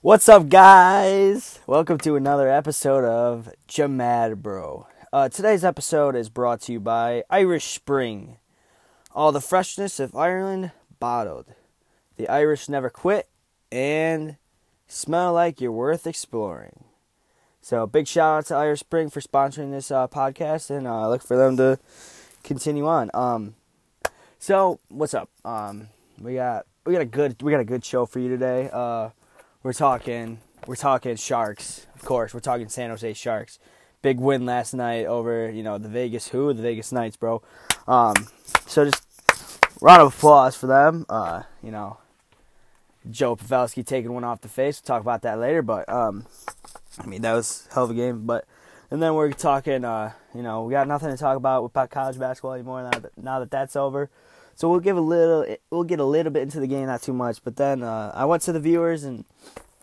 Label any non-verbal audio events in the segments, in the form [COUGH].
What's up, guys? Welcome to another episode of Jamad Bro. Uh, today's episode is brought to you by Irish Spring. All the freshness of Ireland bottled. The Irish never quit and smell like you're worth exploring. So, big shout out to Irish Spring for sponsoring this uh, podcast, and uh, look for them to continue on. Um, so, what's up? Um, we got we got a good we got a good show for you today. Uh, we're talking we're talking Sharks, of course. We're talking San Jose Sharks. Big win last night over you know the Vegas who the Vegas Knights, bro. Um, so just round of applause for them. Uh, you know, Joe Pavelski taking one off the face. We'll talk about that later, but um, I mean that was hell of a game. But and then we're talking. Uh, you know, we got nothing to talk about about college basketball anymore now that, now that that's over. So we'll give a little, we'll get a little bit into the game, not too much. But then uh, I went to the viewers and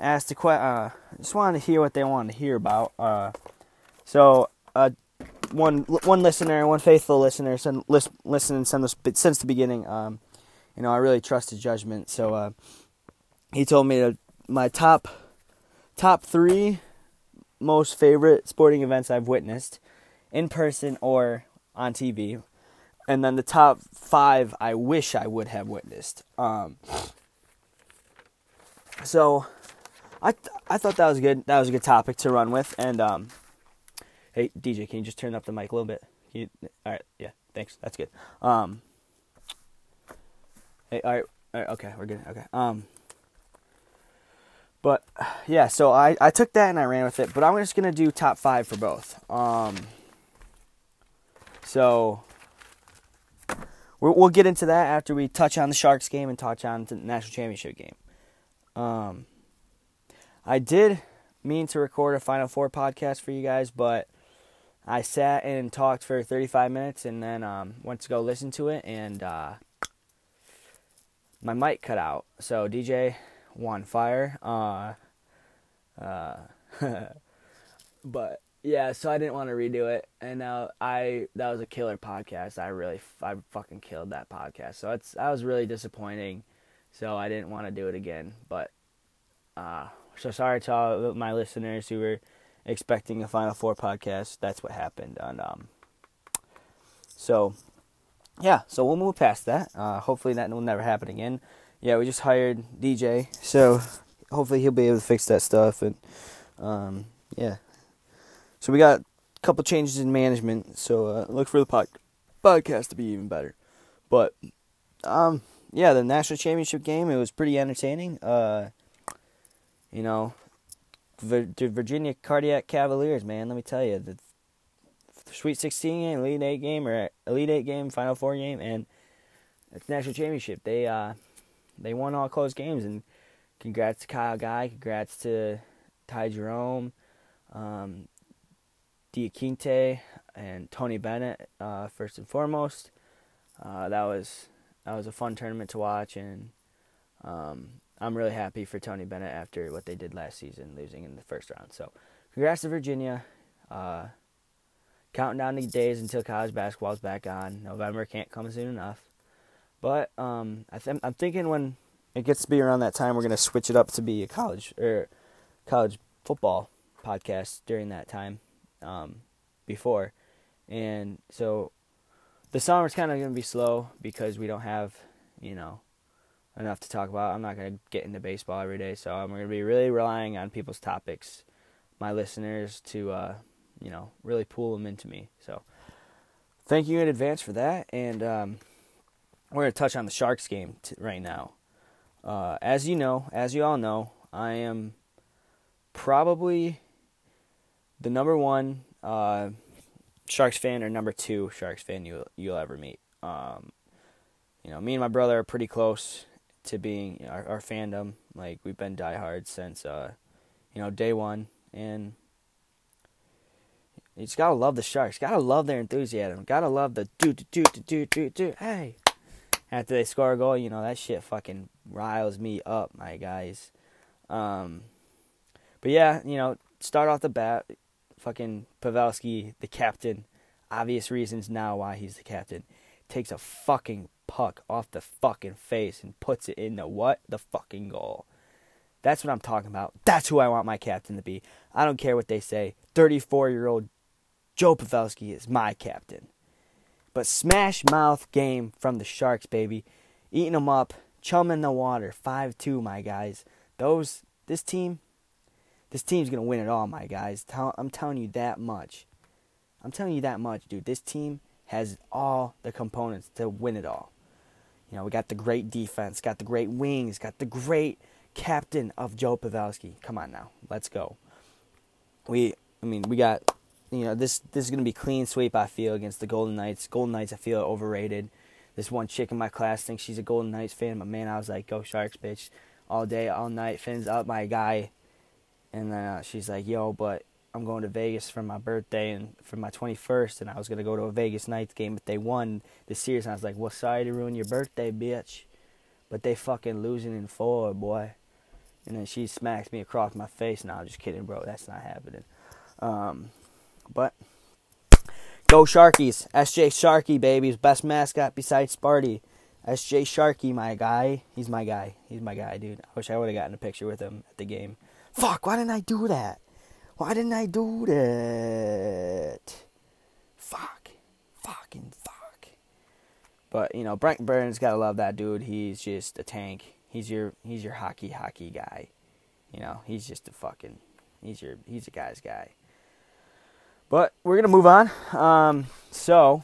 asked a question. Uh, just wanted to hear what they wanted to hear about. Uh, so uh, one one listener, one faithful listener, send, listen, listening since since the beginning. Um, you know, I really trust his judgment. So uh, he told me my top top three most favorite sporting events I've witnessed in person or on TV and then the top five I wish I would have witnessed. Um, so I th- I thought that was good. That was a good topic to run with. And um, hey DJ, can you just turn up the mic a little bit? You, all right, yeah, thanks. That's good. Um, hey, all right, all right, okay, we're good. Okay. Um, but yeah, so I I took that and I ran with it. But I'm just gonna do top five for both. Um, so we'll get into that after we touch on the Sharks game and touch on the national championship game. Um, I did mean to record a Final Four podcast for you guys, but I sat and talked for 35 minutes and then um, went to go listen to it, and uh, my mic cut out. So DJ won fire. Uh, uh, [LAUGHS] but yeah, so I didn't want to redo it, and now I that was a killer podcast. I really I fucking killed that podcast. So it's I was really disappointing. So I didn't want to do it again. But uh, so sorry to all my listeners who were expecting a Final Four podcast. That's what happened, and um, so yeah, so we'll move past that. Uh, hopefully that will never happen again. Yeah, we just hired DJ, so hopefully he'll be able to fix that stuff, and um, yeah. So we got a couple changes in management. So uh, look for the pod- podcast to be even better. But um, yeah, the national championship game it was pretty entertaining. Uh, you know, the Virginia Cardiac Cavaliers, man. Let me tell you, the Sweet 16 game, Elite Eight game, or Elite Eight game, Final Four game, and it's national championship. They uh, they won all close games, and congrats to Kyle Guy, congrats to Ty Jerome. Um, Diakite and Tony Bennett uh, first and foremost. Uh, that was that was a fun tournament to watch, and um, I'm really happy for Tony Bennett after what they did last season, losing in the first round. So, congrats to Virginia. Uh, counting down the days until college basketball is back on. November can't come soon enough. But um, I I'm thinking when it gets to be around that time, we're gonna switch it up to be a college or college football podcast during that time um, before, and so the summer's kind of going to be slow because we don't have you know enough to talk about. I'm not going to get into baseball every day, so I'm going to be really relying on people's topics, my listeners, to uh, you know really pull them into me. So thank you in advance for that, and um, we're going to touch on the Sharks game t- right now. Uh, as you know, as you all know, I am probably the number one uh, Sharks fan or number two Sharks fan you you'll ever meet. Um, you know, me and my brother are pretty close to being you know, our, our, fandom. Like we've been diehards since uh, you know day one, and you just gotta love the Sharks. Gotta love their enthusiasm. Gotta love the do do do do do do do. Hey, after they score a goal, you know that shit fucking riles me up, my guys. Um, but yeah, you know, start off the bat fucking Pavelski, the captain, obvious reasons now why he's the captain, takes a fucking puck off the fucking face and puts it in the what? The fucking goal. That's what I'm talking about. That's who I want my captain to be. I don't care what they say. 34 year old Joe Pavelski is my captain. But smash mouth game from the Sharks, baby. Eating them up, chum in the water, 5 2, my guys. Those, this team, this team's going to win it all, my guys. I'm telling you that much. I'm telling you that much, dude. This team has all the components to win it all. You know, we got the great defense, got the great wings, got the great captain of Joe Pavelski. Come on now, let's go. We, I mean, we got, you know, this this is gonna be clean sweep. I feel against the Golden Knights. Golden Knights, I feel overrated. This one chick in my class thinks she's a Golden Knights fan, but man, I was like, go Sharks, bitch, all day, all night. Fins up my guy, and then uh, she's like, yo, but I'm going to Vegas for my birthday and for my 21st, and I was gonna go to a Vegas Knights game, but they won the series. And I was like, well, sorry to ruin your birthday, bitch, but they fucking losing in four, boy. And then she smacks me across my face. Now, I'm just kidding, bro. That's not happening. Um, but go Sharkies, SJ Sharky, babies, best mascot besides Sparty. SJ Sharky, my guy. He's my guy. He's my guy, dude. I wish I would have gotten a picture with him at the game. Fuck, why didn't I do that? Why didn't I do that? Fuck. Fucking fuck. But, you know, Brent Burns gotta love that dude. He's just a tank. He's your he's your hockey hockey guy. You know, he's just a fucking he's your he's a guy's guy. But we're gonna move on. Um, so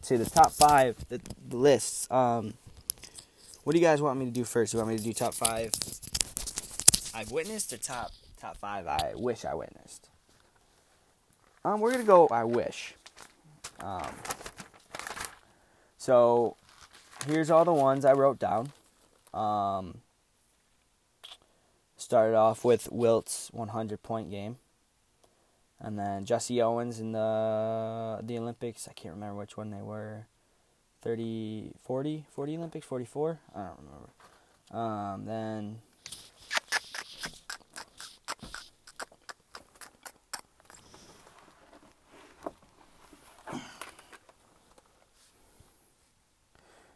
see the top five the, the lists. Um, what do you guys want me to do first? You want me to do top five I've witnessed or top top five I wish I witnessed. Um, we're gonna go I wish. Um, so here's all the ones I wrote down. Um, started off with Wilt's 100 point game, and then Jesse Owens in the the Olympics. I can't remember which one they were. 30, 40, 40 Olympics, 44. I don't remember. Um, then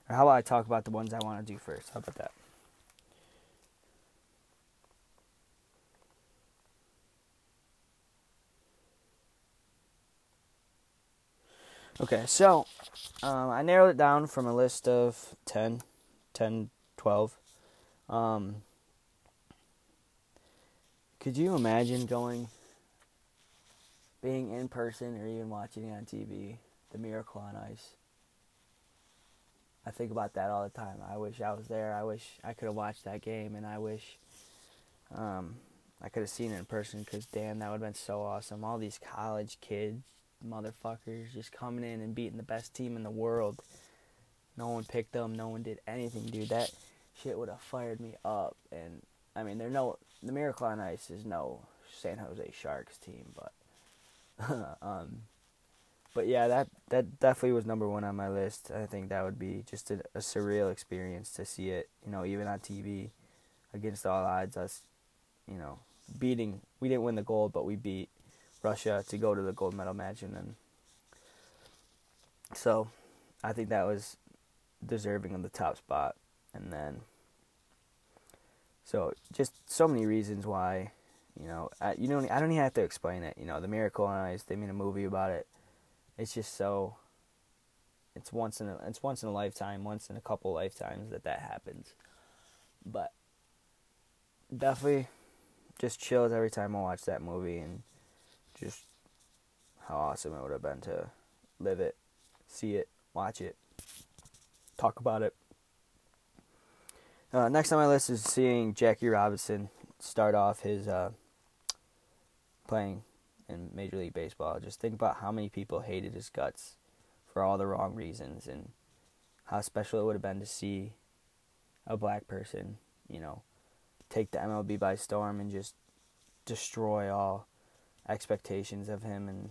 Or how about I talk about the ones I want to do first? How about that? Okay, so um, I narrowed it down from a list of 10, 10, 12. Um, could you imagine going, being in person or even watching it on TV, The Miracle on Ice? I think about that all the time. I wish I was there. I wish I could have watched that game, and I wish um, I could have seen it in person. Cause damn, that would have been so awesome. All these college kids, motherfuckers, just coming in and beating the best team in the world. No one picked them. No one did anything, dude. That shit would have fired me up. And I mean, they're no the Miracle on Ice is no San Jose Sharks team, but [LAUGHS] um, but yeah, that that definitely was number one on my list. I think that would be just a, a surreal experience to see it, you know, even on TV, against all odds. Us, you know, beating. We didn't win the gold, but we beat Russia to go to the gold medal match, and then. So, I think that was deserving of the top spot, and then. So just so many reasons why, you know, I, you don't I don't even have to explain it. You know, the Miracle on Ice. They made a movie about it it's just so it's once in a it's once in a lifetime, once in a couple lifetimes that that happens. But definitely just chills every time I watch that movie and just how awesome it would have been to live it, see it, watch it, talk about it. Uh, next on my list is seeing Jackie Robinson start off his uh, playing in Major League Baseball. Just think about how many people hated his guts for all the wrong reasons and how special it would have been to see a black person, you know, take the MLB by storm and just destroy all expectations of him and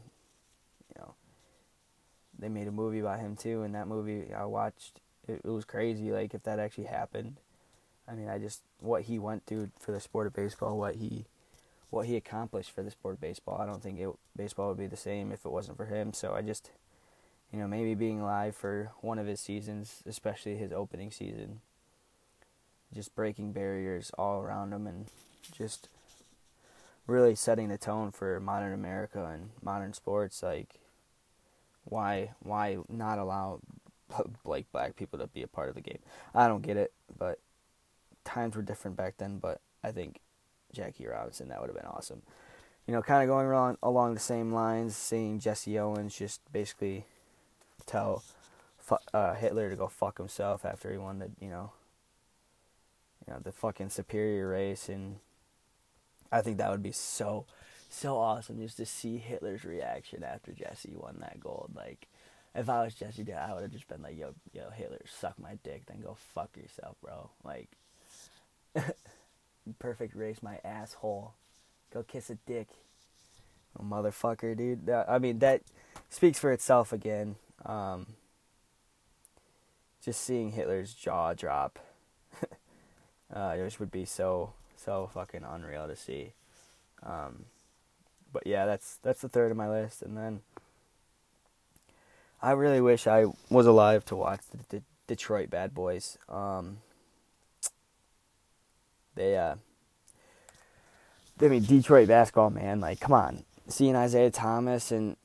you know they made a movie about him too and that movie I watched it, it was crazy like if that actually happened I mean I just what he went through for the sport of baseball what he what he accomplished for the sport of baseball. I don't think it, baseball would be the same if it wasn't for him. So I just, you know, maybe being alive for one of his seasons, especially his opening season, just breaking barriers all around them and just really setting the tone for modern America and modern sports. Like, why why not allow [LAUGHS] like black people to be a part of the game? I don't get it, but times were different back then. But I think Jackie Robinson that would have been awesome. You know, kind of going along along the same lines, seeing Jesse Owens just basically tell uh, Hitler to go fuck himself after he won the you know you know the fucking superior race and I think that would be so so awesome just to see Hitler's reaction after Jesse won that gold. Like, if I was Jesse, I would have just been like, "Yo, yo, Hitler, suck my dick, then go fuck yourself, bro." Like, [LAUGHS] perfect race, my asshole. Go kiss a dick, oh, motherfucker, dude. I mean, that speaks for itself again. Um, just seeing Hitler's jaw drop, [LAUGHS] uh, it would be so so fucking unreal to see. Um, but yeah, that's that's the third of my list, and then I really wish I was alive to watch the, the Detroit Bad Boys. Um, they, uh, I mean, Detroit basketball, man. Like, come on, seeing Isiah Thomas and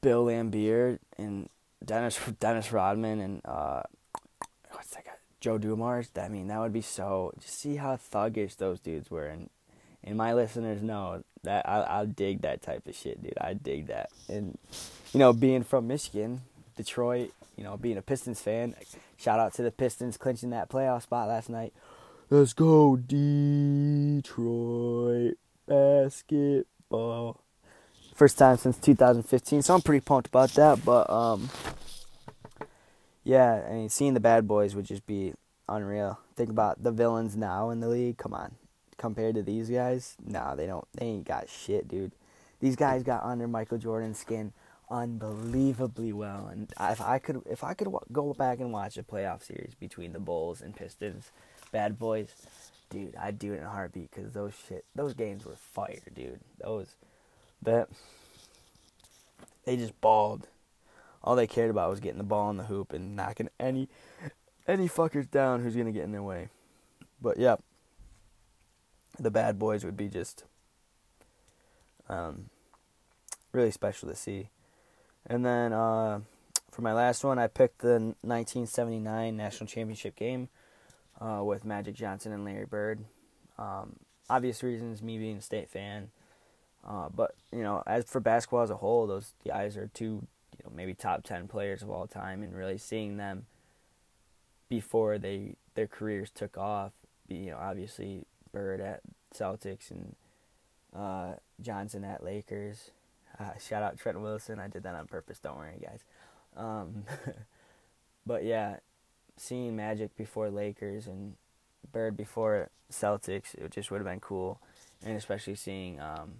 Bill Laimbeer and Dennis Dennis Rodman and uh, what's that guy? Joe Dumars. I mean, that would be so. Just see how thuggish those dudes were, and and my listeners know that I I dig that type of shit, dude. I dig that, and you know, being from Michigan, Detroit, you know, being a Pistons fan. Shout out to the Pistons clinching that playoff spot last night. Let's go Detroit basketball. First time since 2015, so I'm pretty pumped about that. But um, yeah, I mean, seeing the bad boys would just be unreal. Think about the villains now in the league. Come on, compared to these guys, nah, they don't. They ain't got shit, dude. These guys got under Michael Jordan's skin unbelievably well, and if I could, if I could go back and watch a playoff series between the Bulls and Pistons, bad boys, dude, I'd do it in a heartbeat because those shit, those games were fire, dude. Those, that, they just balled all they cared about was getting the ball in the hoop and knocking any any fuckers down who's gonna get in their way. But yeah, the bad boys would be just um, really special to see. And then uh, for my last one, I picked the 1979 national championship game uh, with Magic Johnson and Larry Bird. Um, obvious reasons, me being a state fan. Uh, but you know, as for basketball as a whole, those guys are two you know maybe top 10 players of all time and really seeing them before they their careers took off you know obviously Bird at Celtics and uh, Johnson at Lakers uh, shout out Trent Wilson I did that on purpose don't worry guys um, [LAUGHS] but yeah seeing Magic before Lakers and Bird before Celtics it just would have been cool. And especially seeing um,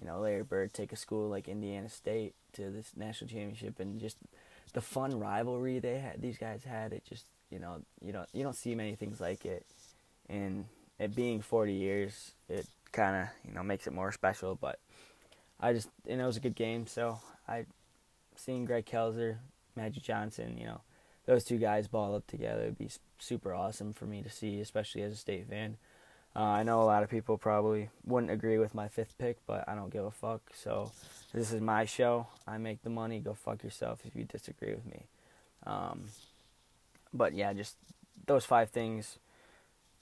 you know Larry Bird take a school like Indiana State to this national championship and just the fun rivalry they had these guys had it just you know you don't you don't see many things like it. And it being 40 years it kind of you know makes it more special but I just and it was a good game so I seeing Greg Kelser Magic Johnson you know those two guys ball up together would be super awesome for me to see especially as a state fan uh, I know a lot of people probably wouldn't agree with my fifth pick, but I don't give a fuck. So this is my show. I make the money. Go fuck yourself if you disagree with me. Um, but yeah, just those five things.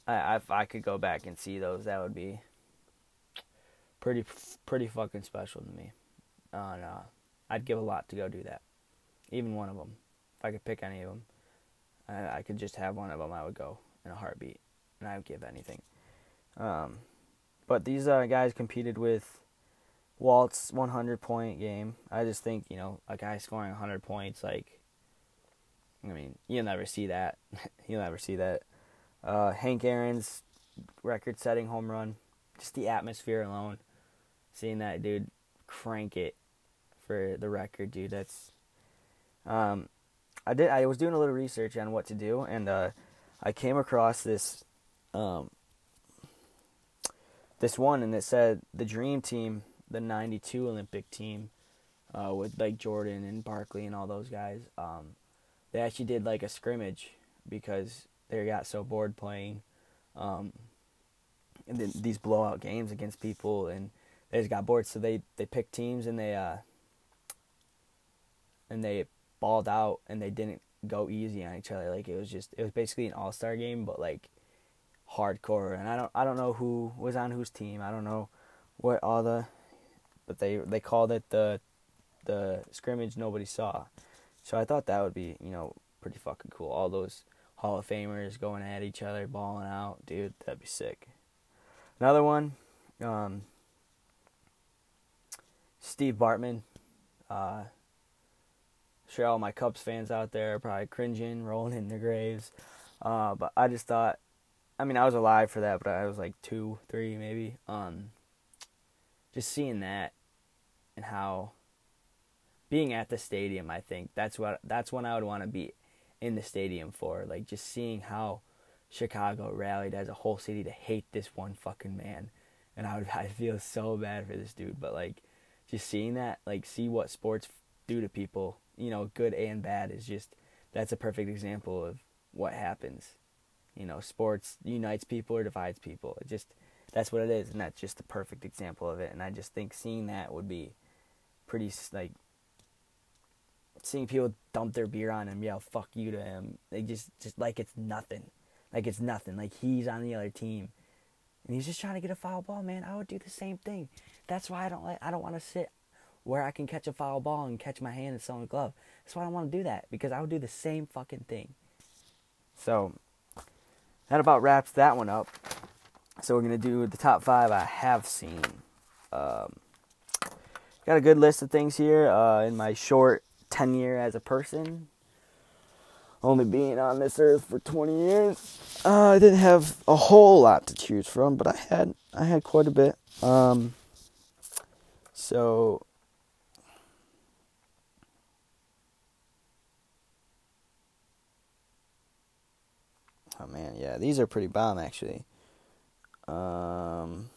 I, if I could go back and see those, that would be pretty pretty fucking special to me. Uh, and, uh, I'd give a lot to go do that. Even one of them. If I could pick any of them, I, I could just have one of them. I would go in a heartbeat, and I would give anything. Um, but these uh, guys competed with Wilt's 100 point game. I just think, you know, a guy scoring 100 points, like, I mean, you'll never see that. [LAUGHS] you'll never see that. Uh, Hank Aaron's record setting home run, just the atmosphere alone, seeing that dude crank it for the record, dude, that's. Um, I did. I was doing a little research on what to do, and uh, I came across this um, this one, and it said the Dream Team, the '92 Olympic team, uh, with like Jordan and Barkley and all those guys. Um, they actually did like a scrimmage because they got so bored playing um, these blowout games against people, and they just got bored. So they they picked teams and they uh, and they balled out and they didn't go easy on each other. Like it was just it was basically an all star game, but like hardcore. And I don't I don't know who was on whose team. I don't know what all the, but they they called it the the scrimmage nobody saw. So I thought that would be you know pretty fucking cool. All those Hall of Famers going at each other, balling out, dude. That'd be sick. Another one, um, Steve Bartman. Uh, sure, all my Cubs fans out there are probably cringing, rolling in their graves. Uh, but I just thought, I mean, I was alive for that, but I was like two, three, maybe. Um, just seeing that and how being at the stadium, I think that's what that's when I would want to be in the stadium for. Like just seeing how Chicago rallied as a whole city to hate this one fucking man, and I would [LAUGHS] I feel so bad for this dude. But like just seeing that, like see what sports do to people, you know, good and bad is just that's a perfect example of what happens. You know, sports unites people or divides people. It just that's what it is, and that's just the perfect example of it. And I just think seeing that would be pretty like seeing people dump their beer on him, yell "fuck you" to him. They just just like it's nothing, like it's nothing. Like he's on the other team, and he's just trying to get a foul ball. Man, I would do the same thing. That's why I don't like. I don't want to sit where I can catch a foul ball and catch my hand in someone's glove. That's why I don't want to do that because I would do the same fucking thing. So that about wraps that one up. So we're gonna do the top five I have seen. Um, got a good list of things here uh, in my short tenure as a person. Only being on this earth for 20 years, uh, I didn't have a whole lot to choose from, but I had I had quite a bit. Um, so Oh man, yeah, these are pretty bomb actually. Um,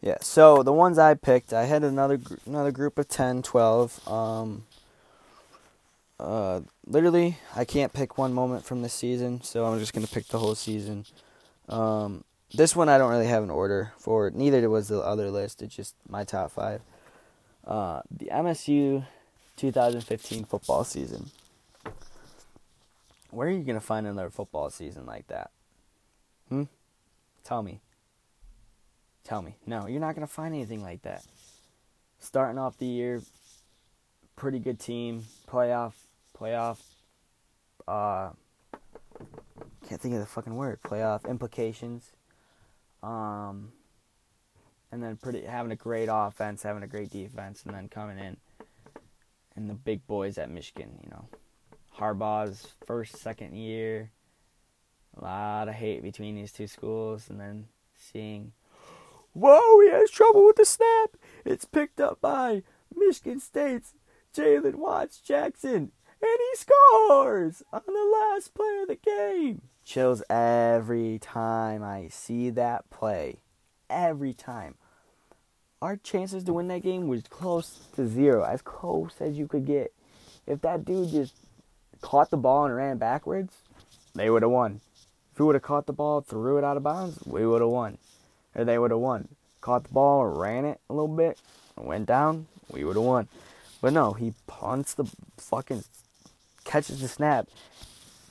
yeah, so the ones I picked, I had another gr- another group of 10, 12. Um, uh, literally, I can't pick one moment from this season, so I'm just gonna pick the whole season. Um, this one I don't really have an order for. Neither was the other list. It's just my top five. Uh, the MSU 2015 football season. Where are you going to find another football season like that? Hmm? Tell me. Tell me. No, you're not going to find anything like that. Starting off the year, pretty good team, playoff, playoff, uh, can't think of the fucking word, playoff implications. Um, and then pretty having a great offense, having a great defense, and then coming in and the big boys at Michigan. You know, Harbaugh's first, second year, a lot of hate between these two schools, and then seeing, whoa, he has trouble with the snap. It's picked up by Michigan State's Jalen Watts Jackson, and he scores on the last play of the game. Chills every time I see that play. Every time our chances to win that game was close to zero, as close as you could get. If that dude just caught the ball and ran backwards, they would have won. If he would have caught the ball, threw it out of bounds, we would have won. Or they would have won. Caught the ball, ran it a little bit, went down, we would have won. But no, he punts the fucking, catches the snap,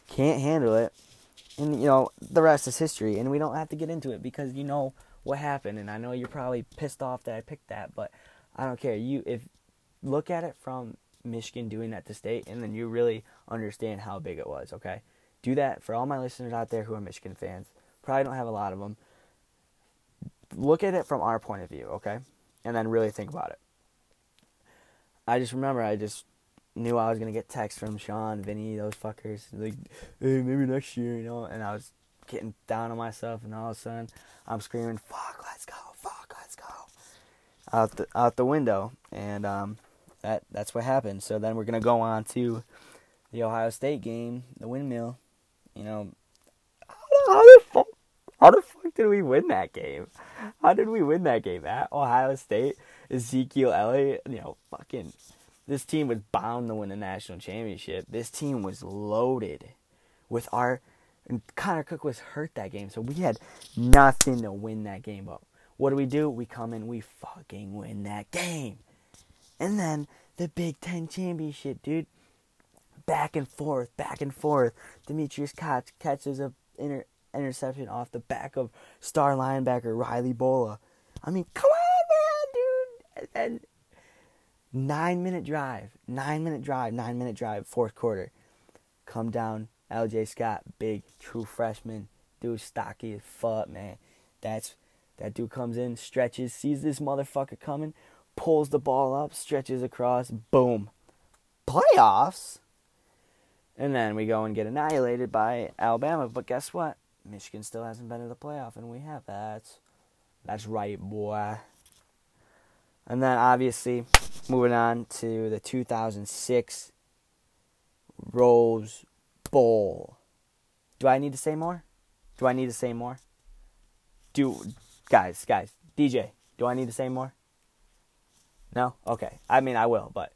can't handle it, and you know the rest is history. And we don't have to get into it because you know what happened and I know you're probably pissed off that I picked that, but I don't care. You if look at it from Michigan doing that to state and then you really understand how big it was, okay? Do that for all my listeners out there who are Michigan fans. Probably don't have a lot of them. Look at it from our point of view, okay? And then really think about it. I just remember I just knew I was gonna get texts from Sean, Vinny, those fuckers, like, hey, maybe next year, you know. And I was getting down on myself, and all of a sudden, I'm screaming, "Fuck, let's go! Fuck, let's go!" out the out the window, and um, that that's what happened. So then we're gonna go on to the Ohio State game, the windmill. You know, how the fuck, how the fuck did we win that game? How did we win that game at Ohio State? Ezekiel Elliott, you know, fucking this team was bound to win the national championship. This team was loaded with our and Connor Cook was hurt that game, so we had nothing to win that game But What do we do? We come in, we fucking win that game. And then the Big Ten championship, dude. Back and forth, back and forth. Demetrious Cox catches a inter- interception off the back of star linebacker Riley Bullough. I mean, come on, man, dude. And nine minute drive, nine minute drive, nine minute drive, fourth quarter. Come down, LJ Scott, big true freshman, dude, stocky as fuck, man. That's that dude comes in, stretches, sees this motherfucker coming, pulls the ball up, stretches across, boom, playoffs. And then we go and get annihilated by Alabama. But guess what? Michigan still hasn't been to the playoff, and we have that. That's right, boy. And then obviously, moving on to the 2006 Rose Bowl. Do I need to say more? Do I need to say more? Do guys, guys, DJ, do I need to say more? No? Okay. I mean, I will, but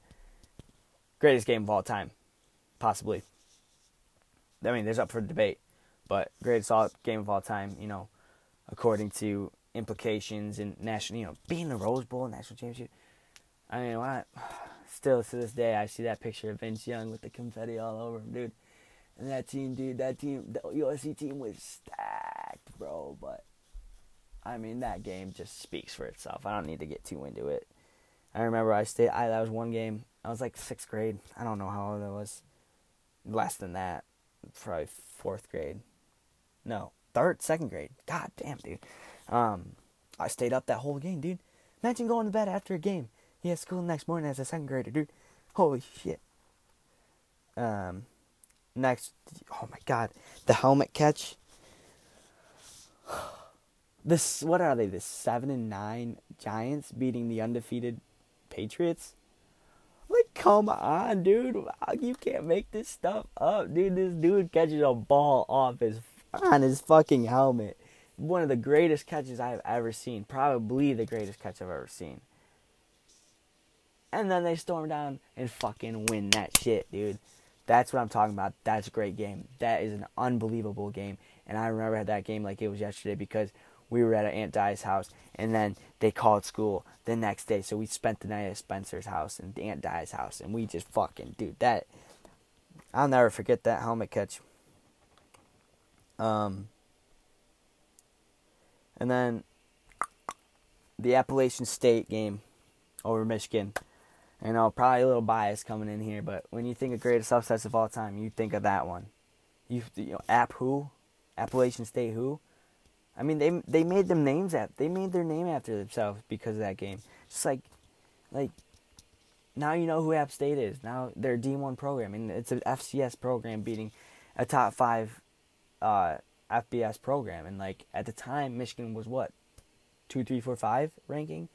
greatest game of all time, possibly. I mean, there's up for debate, but greatest all, game of all time, you know, according to implications and national, you know, being the Rose Bowl, national championship. I mean, what? [SIGHS] Still to this day, I see that picture of Vince Young with the confetti all over him, dude. And that team, dude, that team, the USC team was stacked, bro. But I mean, that game just speaks for itself. I don't need to get too into it. I remember I stayed. I that was one game. I was like sixth grade. I don't know how old I was. Less than that, probably fourth grade. No, third, second grade. God damn, dude. Um, I stayed up that whole game, dude. Imagine going to bed after a game. He has school the next morning as a second grader, dude. Holy shit. Um, next, oh my god, the helmet catch. [SIGHS] This, what are they? The seven and nine Giants beating the undefeated Patriots. Like, come on, dude. You can't make this stuff up, dude. This dude catches a ball off his on his fucking helmet. One of the greatest catches I've ever seen. Probably the greatest catch I've ever seen. And then they storm down and fucking win that shit, dude. That's what I'm talking about. That's a great game. That is an unbelievable game. And I remember that game like it was yesterday because we were at Aunt Di's house, and then they called school the next day. So we spent the night at Spencer's house and Aunt Di's house, and we just fucking, dude, that. I'll never forget that helmet catch. Um, and then the Appalachian State game over Michigan. I know, probably a little bias coming in here, but when you think of greatest upsets of all time, you think of that one. You, you know, App who? Appalachian State who? I mean, they they made them names at they made their name after themselves because of that game. Just like, like, now you know who App State is. Now they're D one program, and it's an FCS program beating a top five uh, FBS program. And like at the time, Michigan was what two, three, four, five ranking.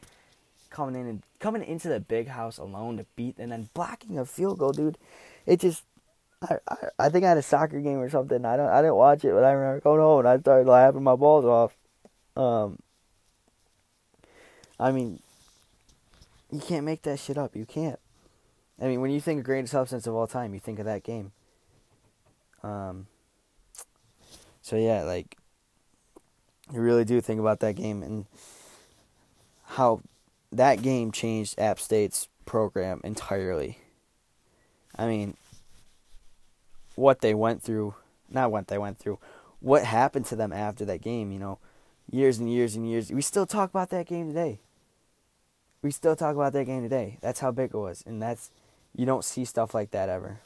Coming in and coming into the big house alone to beat, and then blocking a field goal, dude. It just I, I, I think I had a soccer game or something. I don't I didn't watch it, but I remember going home and I started laughing my balls off. Um, I mean, you can't make that shit up. You can't. I mean, when you think of greatest substance of all time, you think of that game. Um. So yeah, like, you really do think about that game and how that game changed App State's program entirely. I mean, what they went through, not what they went through, what happened to them after that game, you know, years and years and years. We still talk about that game today. We still talk about that game today. That's how big it was. And that's, you don't see stuff like that ever.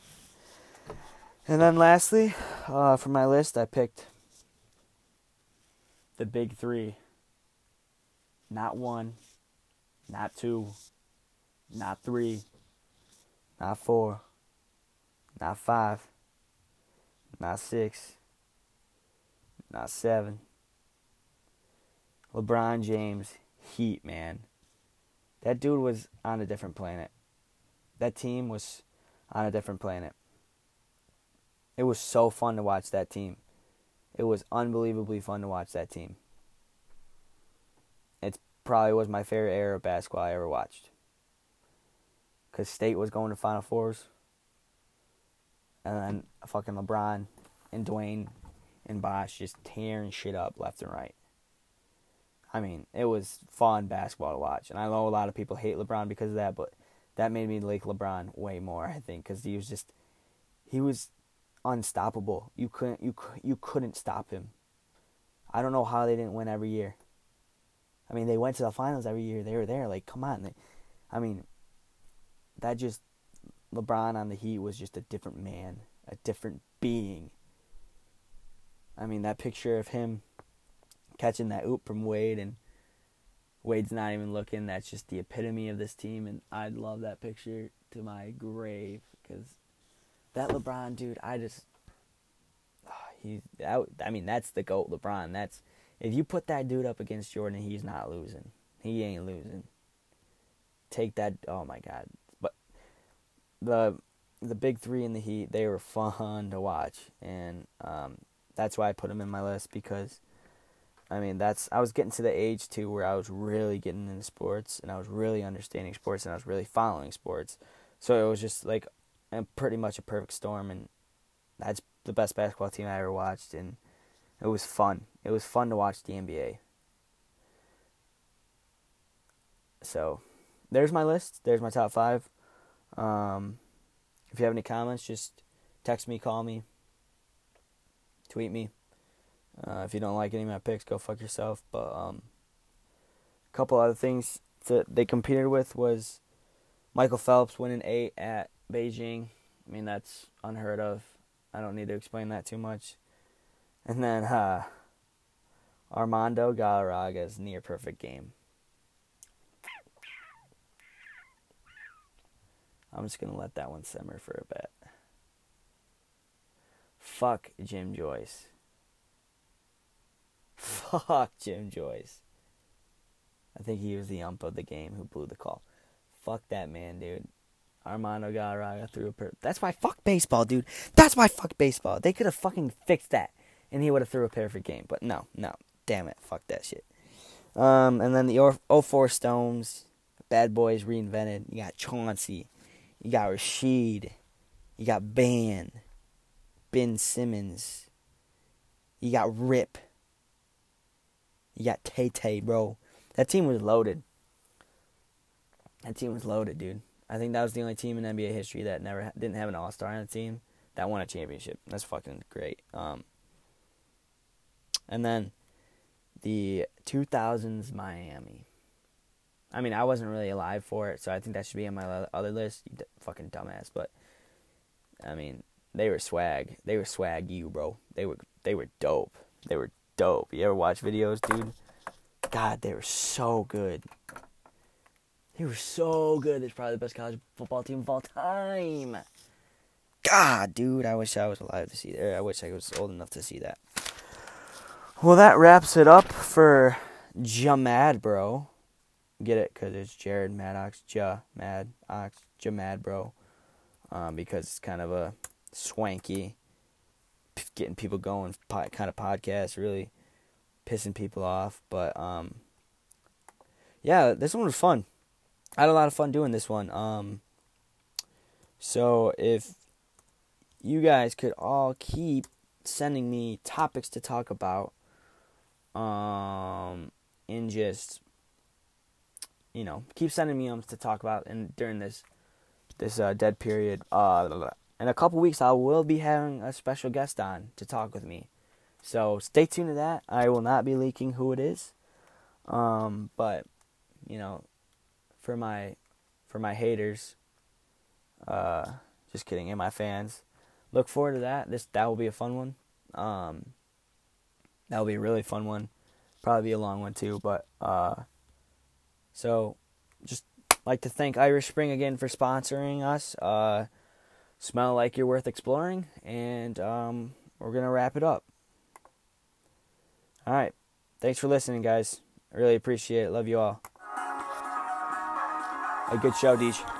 And then lastly, uh, for my list, I picked the big three. Not one, not two, not three, not four, not five, not six, not seven. LeBron James, Heat, man. That dude was on a different planet. That team was on a different planet. It was so fun to watch that team. It was unbelievably fun to watch that team. Probably was my favorite era of basketball I ever watched. because State was going to Final Fours. And then fucking LeBron and Dwyane and Bosh just tearing shit up left and right. I mean, it was fun basketball to watch. And I know a lot of people hate LeBron because of that, but that made me like LeBron way more, I think, because he was just, he was unstoppable. You couldn't, you, you couldn't stop him. I don't know how they didn't win every year. I mean, they went to the finals every year. They were there. Like, come on. They, I mean, that just LeBron on the Heat was just a different man, a different being. I mean, that picture of him catching that oop from Wade and Wade's not even looking. That's just the epitome of this team, and I'd love that picture to my grave because that LeBron dude, I just oh, he's I mean that's the goat LeBron. That's if you put that dude up against Jordan, he's not losing. He ain't losing. Take that. Oh my God, But the the big three in the Heat, they were fun to watch, and um, that's why I put them in my list because, I mean, that's I was getting to the age too where I was really getting into sports and I was really understanding sports and I was really following sports, so it was just like, pretty much a perfect storm, and that's the best basketball team I ever watched, and it was fun. It was fun to watch the NBA. So, there's my list. There's my top five. Um, if you have any comments, just text me, call me, tweet me. Uh, if you don't like any of my picks, go fuck yourself. But um, a couple other things that they competed with was Michael Phelps winning eight at Beijing. I mean, that's unheard of. I don't need to explain that too much. And then uh, Armando Galarraga's near perfect game. I'm just going to let that one simmer for a bit. Fuck Jim Joyce. Fuck Jim Joyce. I think he was the ump of the game who blew the call. Fuck that man, dude. Armando Galarraga threw a per- That's why fuck baseball, dude. That's why fuck baseball. They could have fucking fixed that, and he would have threw a perfect game. But no, no, damn it, fuck that shit. Um, and then the 04 Stones, Bad Boys reinvented. You got Chauncey, you got Rasheed. You got Ban. Ben Simmons. You got Rip. You got Tay Tay, bro. That team was loaded. That team was loaded, dude. I think that was the only team in NBA history that never didn't have an All Star on the team that won a championship. That's fucking great. Um, and then the 2000s Miami. I mean, I wasn't really alive for it, so I think that should be on my other list. You d- fucking dumbass, but I mean, they were swag. They were swag you, bro. They were they were dope. They were dope. You ever watch videos, dude? God, they were so good. They were so good. It's probably the best college football team of all time. God, dude, I wish I was alive to see that. I wish I was old enough to see that. Well, that wraps it up for Jamad, bro. Get it? Because it's Jared Maddox, Ja Mad Ox, Jamad, bro. Um, because it's kind of a swanky, getting people going kind of podcast, really pissing people off. But um, yeah, this one was fun. I had a lot of fun doing this one. Um, so if you guys could all keep sending me topics to talk about, um, and just you know, keep sending me ums to talk about and during this this uh, dead period. Uh, in a couple weeks, I will be having a special guest on to talk with me. So stay tuned to that. I will not be leaking who it is. Um, but you know, for my for my haters, uh, just kidding, and my fans, look forward to that. This that will be a fun one. Um, that will be a really fun one. Probably be a long one too, but uh, so, just like to thank Irish Spring again for sponsoring us. Uh, smell like you're worth exploring, and um, we're gonna wrap it up. All right, thanks for listening, guys. I really appreciate it. Love you all. A good show, Deej.